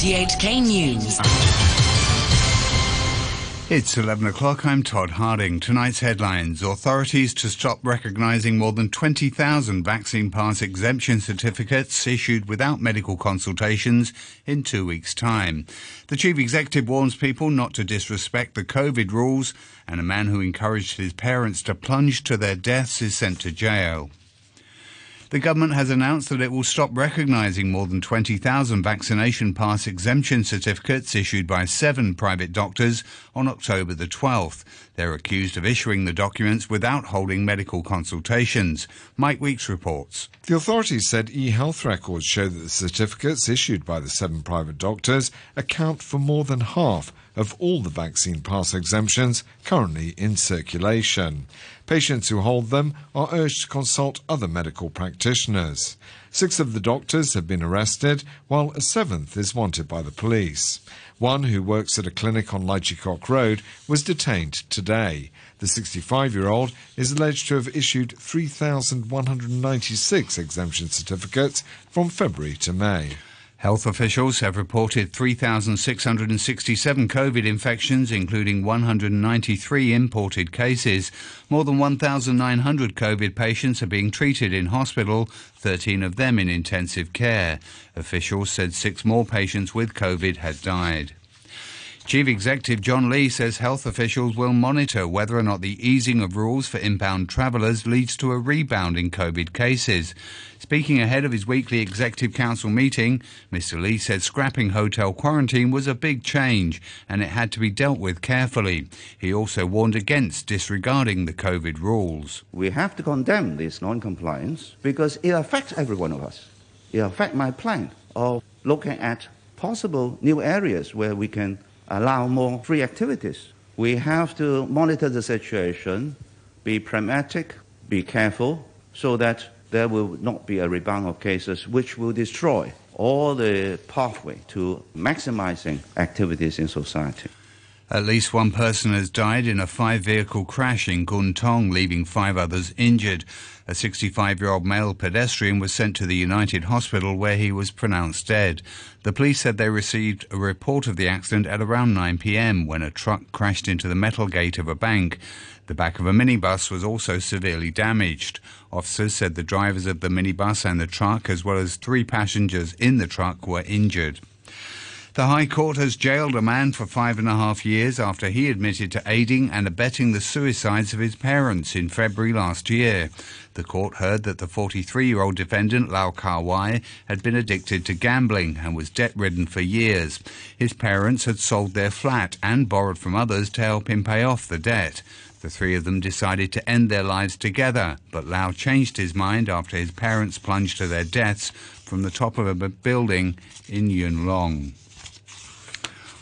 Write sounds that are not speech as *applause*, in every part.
RTHK News. It's 11 o'clock. I'm Todd Harding. Tonight's headlines. Authorities to stop recognising more than 20,000 vaccine pass exemption certificates issued without medical consultations in two weeks' time. The chief executive warns people not to disrespect the COVID rules, and a man who encouraged his parents to plunge to their deaths is sent to jail. The government has announced that it will stop recognising more than 20,000 vaccination pass exemption certificates issued by seven private doctors on October the 12th. They're accused of issuing the documents without holding medical consultations. Mike Weeks reports. The authorities said e-health records show that the certificates issued by the seven private doctors account for more than half of all the vaccine pass exemptions currently in circulation. Patients who hold them are urged to consult other medical practitioners. Six of the doctors have been arrested, while a seventh is wanted by the police. One who works at a clinic on Lai Chi Kok Road was detained today. The 65 year old is alleged to have issued 3,196 exemption certificates from February to May. Health officials have reported 3,667 COVID infections, including 193 imported cases. More than 1,900 COVID patients are being treated in hospital, 13 of them in intensive care. Officials said six more patients with COVID had died. Chief Executive John Lee says health officials will monitor whether or not the easing of rules for inbound travellers leads to a rebound in COVID cases. Speaking ahead of his weekly Executive Council meeting, Mr. Lee said scrapping hotel quarantine was a big change and it had to be dealt with carefully. He also warned against disregarding the COVID rules. We have to condemn this non compliance because it affects every one of us. It affects my plan of looking at possible new areas where we can allow more free activities. We have to monitor the situation, be pragmatic, be careful, so that there will not be a rebound of cases which will destroy all the pathway to maximizing activities in society. At least one person has died in a five vehicle crash in Kwun Tong, leaving five others injured. A 65 year old male pedestrian was sent to the United Hospital where he was pronounced dead. The police said they received a report of the accident at around 9 pm when a truck crashed into the metal gate of a bank. The back of a minibus was also severely damaged. Officers said the drivers of the minibus and the truck, as well as three passengers in the truck, were injured. The High Court has jailed a man for five and a half years after he admitted to aiding and abetting the suicides of his parents in February last year. The court heard that the 43 year old defendant, Lau Ka Wai, had been addicted to gambling and was debt ridden for years. His parents had sold their flat and borrowed from others to help him pay off the debt. The three of them decided to end their lives together, but Lau changed his mind after his parents plunged to their deaths from the top of a building in Yuen Long.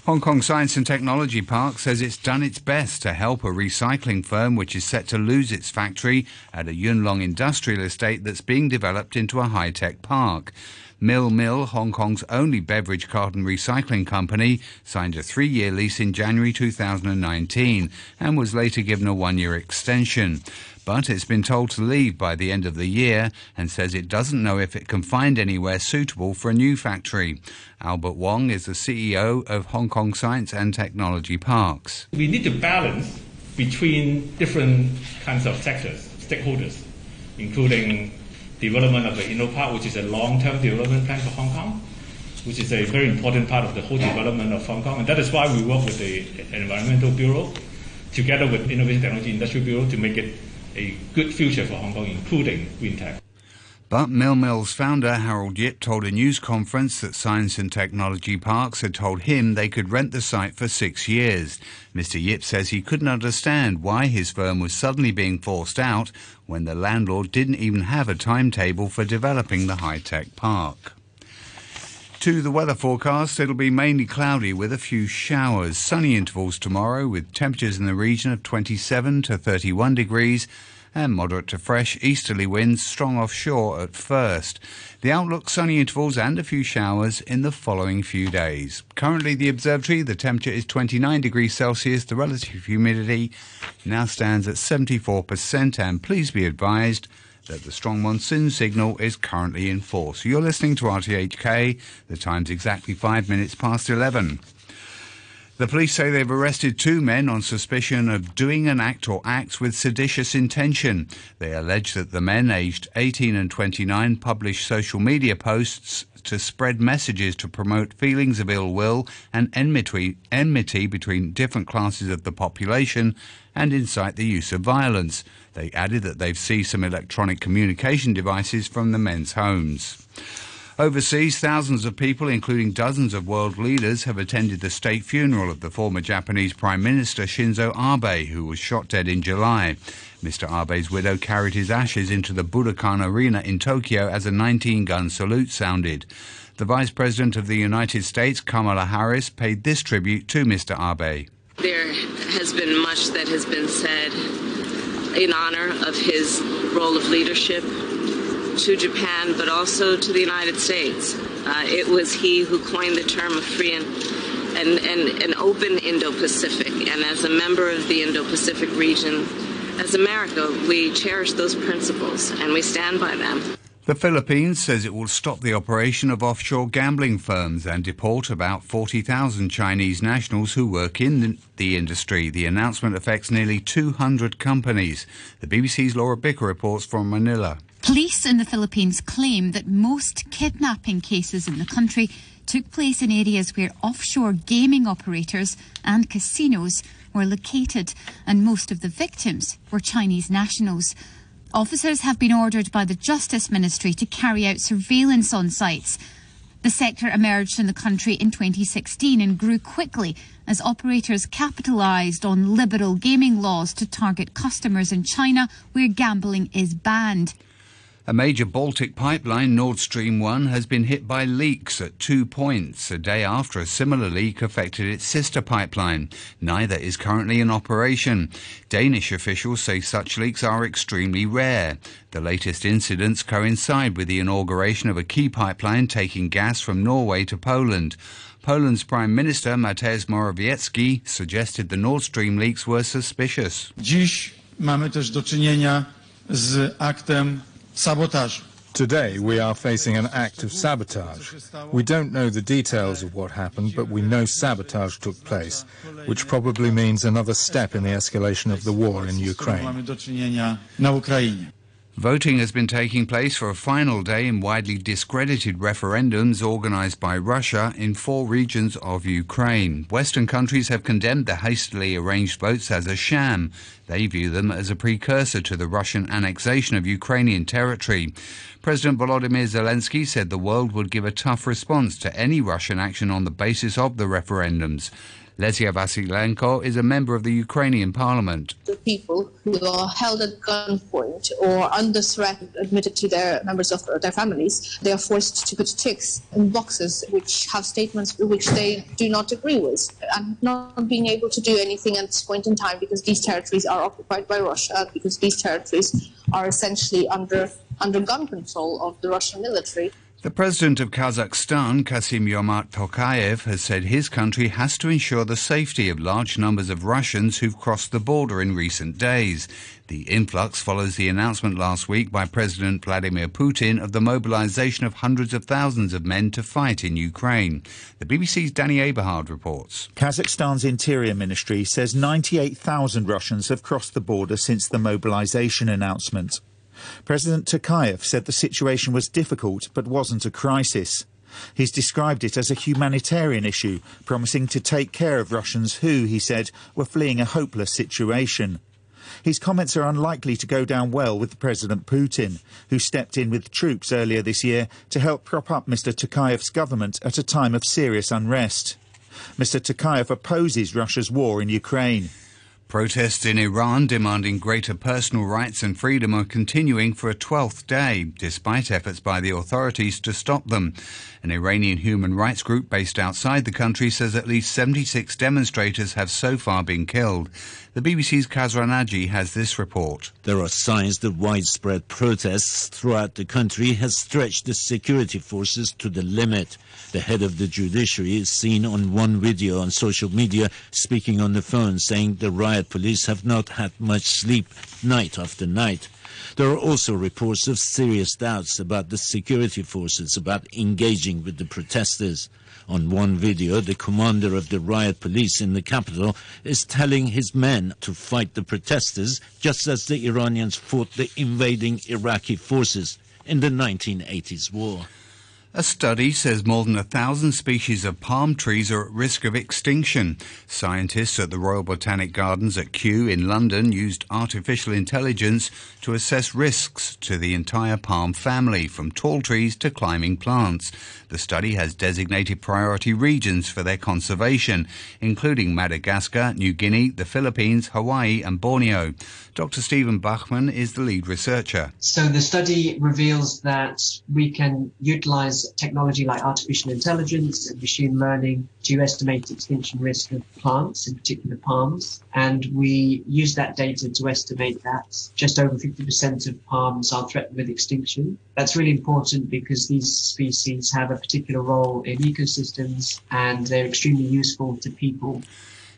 Hong Kong Science and Technology Park says it's done its best to help a recycling firm which is set to lose its factory at a Yuen Long industrial estate that's being developed into a high tech park. Mil Mill, Hong Kong's only beverage carton recycling company, signed a three year lease in January 2019 and was later given a one year extension but it's been told to leave by the end of the year and says it doesn't know if it can find anywhere suitable for a new factory. Albert Wong is the CEO of Hong Kong Science and Technology Parks. We need to balance between different kinds of sectors, stakeholders, including development of the InnoPark, which is a long-term development plan for Hong Kong, which is a very important part of the whole development of Hong Kong. And that is why we work with the Environmental Bureau together with Innovation Technology Industry Bureau to make it a good future for Hong Kong, including green tech. But Mil Mill's founder, Harold Yip, told a news conference that Science and Technology Parks had told him they could rent the site for six years. Mr. Yip says he couldn't understand why his firm was suddenly being forced out when the landlord didn't even have a timetable for developing the high tech park. To the weather forecast, it'll be mainly cloudy with a few showers. Sunny intervals tomorrow with temperatures in the region of 27 to 31 degrees and moderate to fresh easterly winds strong offshore at first. The outlook sunny intervals and a few showers in the following few days. Currently, the observatory, the temperature is 29 degrees Celsius. The relative humidity now stands at 74%, and please be advised that the strong monsoon signal is currently in force. You're listening to RTHK. The time's exactly five minutes past 11. The police say they've arrested two men on suspicion of doing an act or acts with seditious intention. They allege that the men, aged 18 and 29, published social media posts to spread messages to promote feelings of ill will and enmity, enmity between different classes of the population and incite the use of violence. They added that they've seized some electronic communication devices from the men's homes. Overseas, thousands of people, including dozens of world leaders, have attended the state funeral of the former Japanese Prime Minister Shinzo Abe, who was shot dead in July. Mr. Abe's widow carried his ashes into the Budokan Arena in Tokyo as a 19 gun salute sounded. The Vice President of the United States, Kamala Harris, paid this tribute to Mr. Abe. There has been much that has been said in honor of his role of leadership to Japan, but also to the United States. Uh, it was he who coined the term of free and, and, and, and open Indo Pacific. And as a member of the Indo Pacific region, as America, we cherish those principles and we stand by them. The Philippines says it will stop the operation of offshore gambling firms and deport about 40,000 Chinese nationals who work in the industry. The announcement affects nearly 200 companies. The BBC's Laura Bicker reports from Manila. Police in the Philippines claim that most kidnapping cases in the country took place in areas where offshore gaming operators and casinos were located, and most of the victims were Chinese nationals. Officers have been ordered by the Justice Ministry to carry out surveillance on sites. The sector emerged in the country in 2016 and grew quickly as operators capitalised on liberal gaming laws to target customers in China where gambling is banned. A major Baltic pipeline, Nord Stream 1, has been hit by leaks at two points, a day after a similar leak affected its sister pipeline. Neither is currently in operation. Danish officials say such leaks are extremely rare. The latest incidents coincide with the inauguration of a key pipeline taking gas from Norway to Poland. Poland's Prime Minister Mateusz Morawiecki suggested the Nord Stream leaks were suspicious. Dziś mamy też do czynienia z aktem sabotażu. Today we are facing an act of sabotage. We don't know the details of what happened, but we know sabotage took place, which probably means another step in the escalation of the war in Ukraine. Voting has been taking place for a final day in widely discredited referendums organised by Russia in four regions of Ukraine. Western countries have condemned the hastily arranged votes as a sham. They view them as a precursor to the Russian annexation of Ukrainian territory. President Volodymyr Zelensky said the world would give a tough response to any Russian action on the basis of the referendums. Lesia Vasilenko is a member of the Ukrainian parliament. The people who are held at gunpoint or under threat admitted to their members of their families, they are forced to put ticks in boxes which have statements which they do not agree with and not being able to do anything at this point in time because these territories are occupied by Russia, because these territories are essentially under under gun control of the Russian military. The president of Kazakhstan, Kassym-Jomart Tokayev, has said his country has to ensure the safety of large numbers of Russians who've crossed the border in recent days. The influx follows the announcement last week by President Vladimir Putin of the mobilization of hundreds of thousands of men to fight in Ukraine. The BBC's Danny Aeberhard reports. Kazakhstan's Interior Ministry says 98,000 Russians have crossed the border since the mobilization announcement. President Tokayev said the situation was difficult but wasn't a crisis. He's described it as a humanitarian issue, promising to take care of Russians who, he said, were fleeing a hopeless situation. His comments are unlikely to go down well with President Putin, who stepped in with troops earlier this year to help prop up Mr. Tokayev's government at a time of serious unrest. Mr. Tokayev opposes Russia's war in Ukraine. Protests in Iran demanding greater personal rights and freedom are continuing for a 12th day, despite efforts by the authorities to stop them. An Iranian human rights group based outside the country says at least 76 demonstrators have so far been killed. The BBC's Kasra Naji has this report. There are signs that widespread protests throughout the country has stretched the security forces to the limit. The head of the judiciary is seen on one video on social media speaking on the phone saying the riot police have not had much sleep night after night. There are also reports of serious doubts about the security forces about engaging with the protesters. On one video, the commander of the riot police in the capital is telling his men to fight the protesters just as the Iranians fought the invading Iraqi forces in the 1980s war. A study says more than a thousand species of palm trees are at risk of extinction. Scientists at the Royal Botanic Gardens at Kew in London used artificial intelligence to assess risks to the entire palm family, from tall trees to climbing plants. The study has designated priority regions for their conservation, including Madagascar, New Guinea, the Philippines, Hawaii, and Borneo. Dr. Steven Bachman is the lead researcher. So the study reveals that we can utilize technology like artificial intelligence and machine learning to estimate extinction risk of plants, in particular palms. And we use that data to estimate that just over 50% of palms are threatened with extinction. That's really important because these species have a particular role in ecosystems and they're extremely useful to people.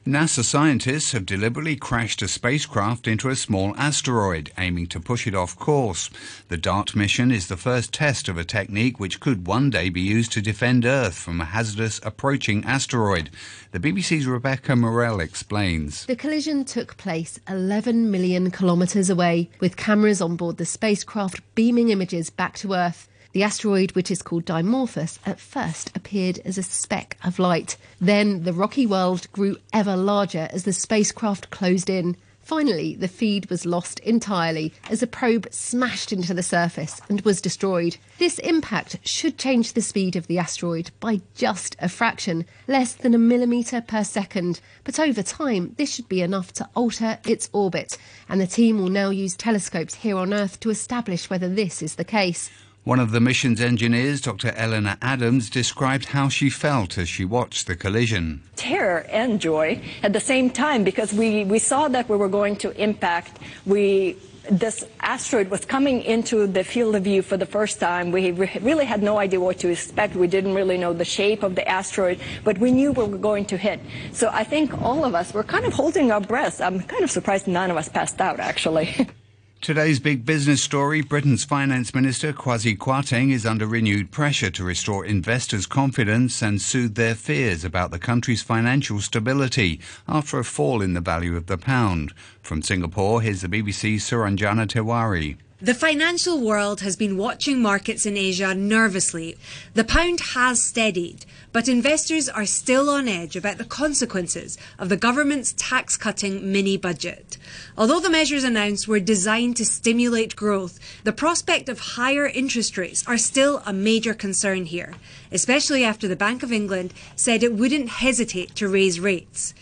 NASA scientists have deliberately crashed a spacecraft into a small asteroid, aiming to push it off course. The DART mission is the first test of a technique which could one day be used to defend Earth from a hazardous approaching asteroid. The BBC's Rebecca Morelle explains. The collision took place 11 million kilometres away, with cameras on board the spacecraft beaming images back to Earth. The asteroid, which is called Dimorphos, at first appeared as a speck of light. Then the rocky world grew ever larger as the spacecraft closed in. Finally, the feed was lost entirely as the probe smashed into the surface and was destroyed. This impact should change the speed of the asteroid by just a fraction, less than a millimetre per second. But over time, this should be enough to alter its orbit. And the team will now use telescopes here on Earth to establish whether this is the case. One of the mission's engineers, Dr. Elena Adams, described how she felt as she watched the collision. Terror and joy at the same time because we, we saw that we were going to impact. We this asteroid was coming into the field of view for the first time. We really had no idea what to expect. We didn't really know the shape of the asteroid, but we knew we were going to hit. So I think all of us were kind of holding our breaths. I'm kind of surprised none of us passed out, actually. *laughs* Today's big business story Britain's Finance Minister Kwasi Kwarteng is under renewed pressure to restore investors' confidence and soothe their fears about the country's financial stability after a fall in the value of the pound. From Singapore, here's the BBC's Suranjana Tewari. The financial world has been watching markets in Asia nervously. The pound has steadied, but investors are still on edge about the consequences of the government's tax cutting mini budget. Although the measures announced were designed to stimulate growth, the prospect of higher interest rates are still a major concern here, especially after the Bank of England said it wouldn't hesitate to raise rates.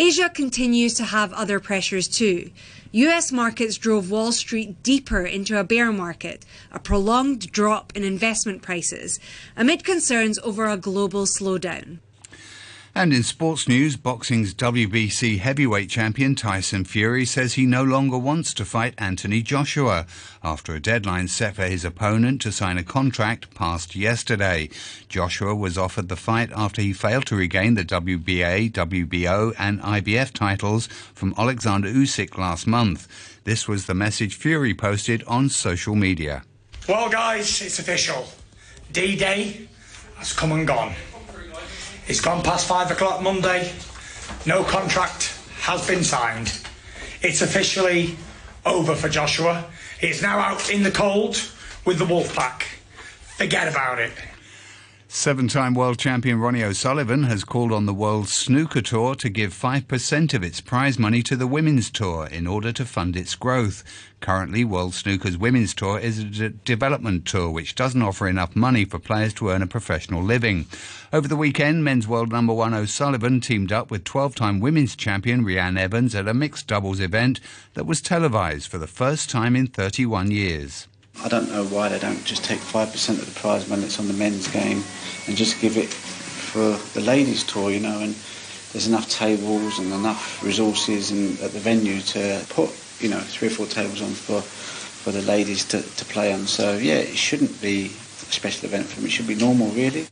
Asia continues to have other pressures too. US markets drove Wall Street deeper into a bear market, a prolonged drop in investment prices, amid concerns over a global slowdown. And in sports news, boxing's WBC heavyweight champion Tyson Fury says he no longer wants to fight Anthony Joshua after a deadline set for his opponent to sign a contract passed yesterday. Joshua was offered the fight after he failed to regain the WBA, WBO, and IBF titles from Alexander Usyk last month. This was the message Fury posted on social media. Well, guys, it's official. D Day has come and gone. It's gone past five o'clock Monday. No contract has been signed. It's officially over for Joshua. He's now out in the cold with the Wolfpack. Forget about it. Seven time world champion Ronnie O'Sullivan has called on the World Snooker Tour to give 5% of its prize money to the Women's Tour in order to fund its growth. Currently, World Snooker's Women's Tour is a de- development tour which doesn't offer enough money for players to earn a professional living. Over the weekend, men's world number one O'Sullivan teamed up with 12 time women's champion Reanne Evans at a mixed doubles event that was televised for the first time in 31 years. I don't know why they don't just take 5% of the prize money that's on the men's game and just give it for the ladies' tour, you know, and there's enough tables and enough resources and at the venue to put, you know, three or four tables on for, for the ladies to, to play on. So, yeah, it shouldn't be a special event for them. It should be normal, really.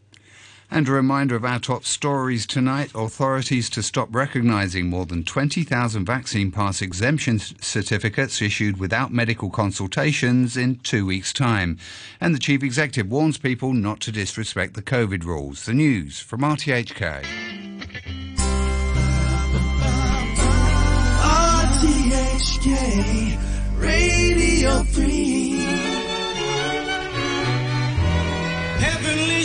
And a reminder of our top stories tonight authorities to stop recognising more than 20,000 vaccine pass exemption certificates issued without medical consultations in two weeks' time. And the chief executive warns people not to disrespect the COVID rules. The news from RTHK. RTHK Radio 3 Heavenly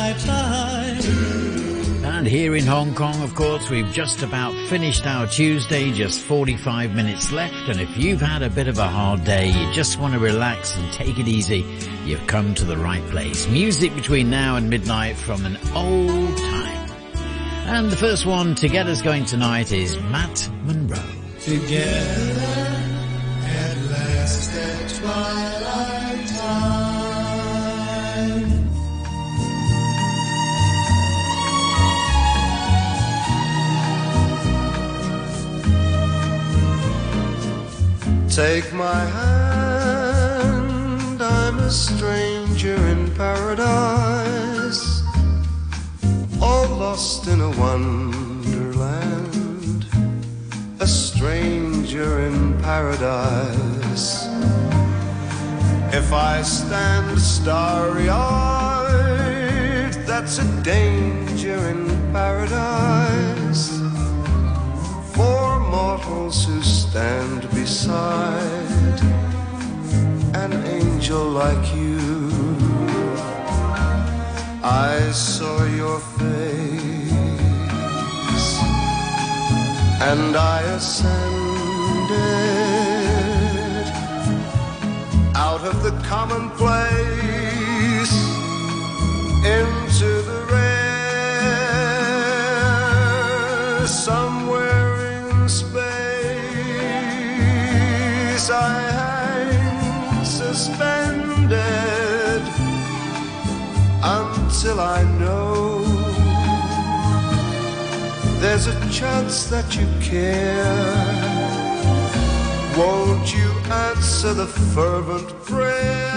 And here in Hong Kong, of course, we've just about finished our Tuesday, just 45 minutes left. And if you've had a bit of a hard day, you just want to relax and take it easy, you've come to the right place. Music between now and midnight from an old time. And the first one to get us going tonight is Matt Monro. Together at last Take my hand, I'm a stranger in paradise, all lost in a wonderland, a stranger in paradise. If I stand starry eyed, that's a danger in paradise for mortals who stand beside an angel like you. I saw your face and I ascended out of the commonplace into until I know there's a chance that you care. Won't you answer the fervent prayer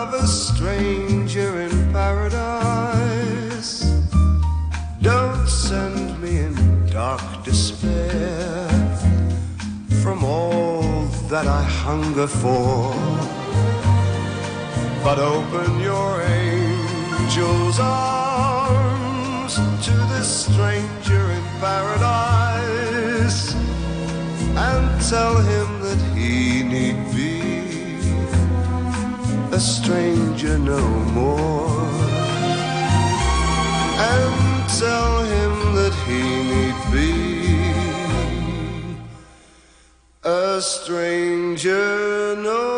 of a stranger in paradise? Don't send me in dark despair from all that I hunger for. But open your angel's arms to this stranger in paradise and tell him that he need be a stranger no more. And tell him that he need be a stranger no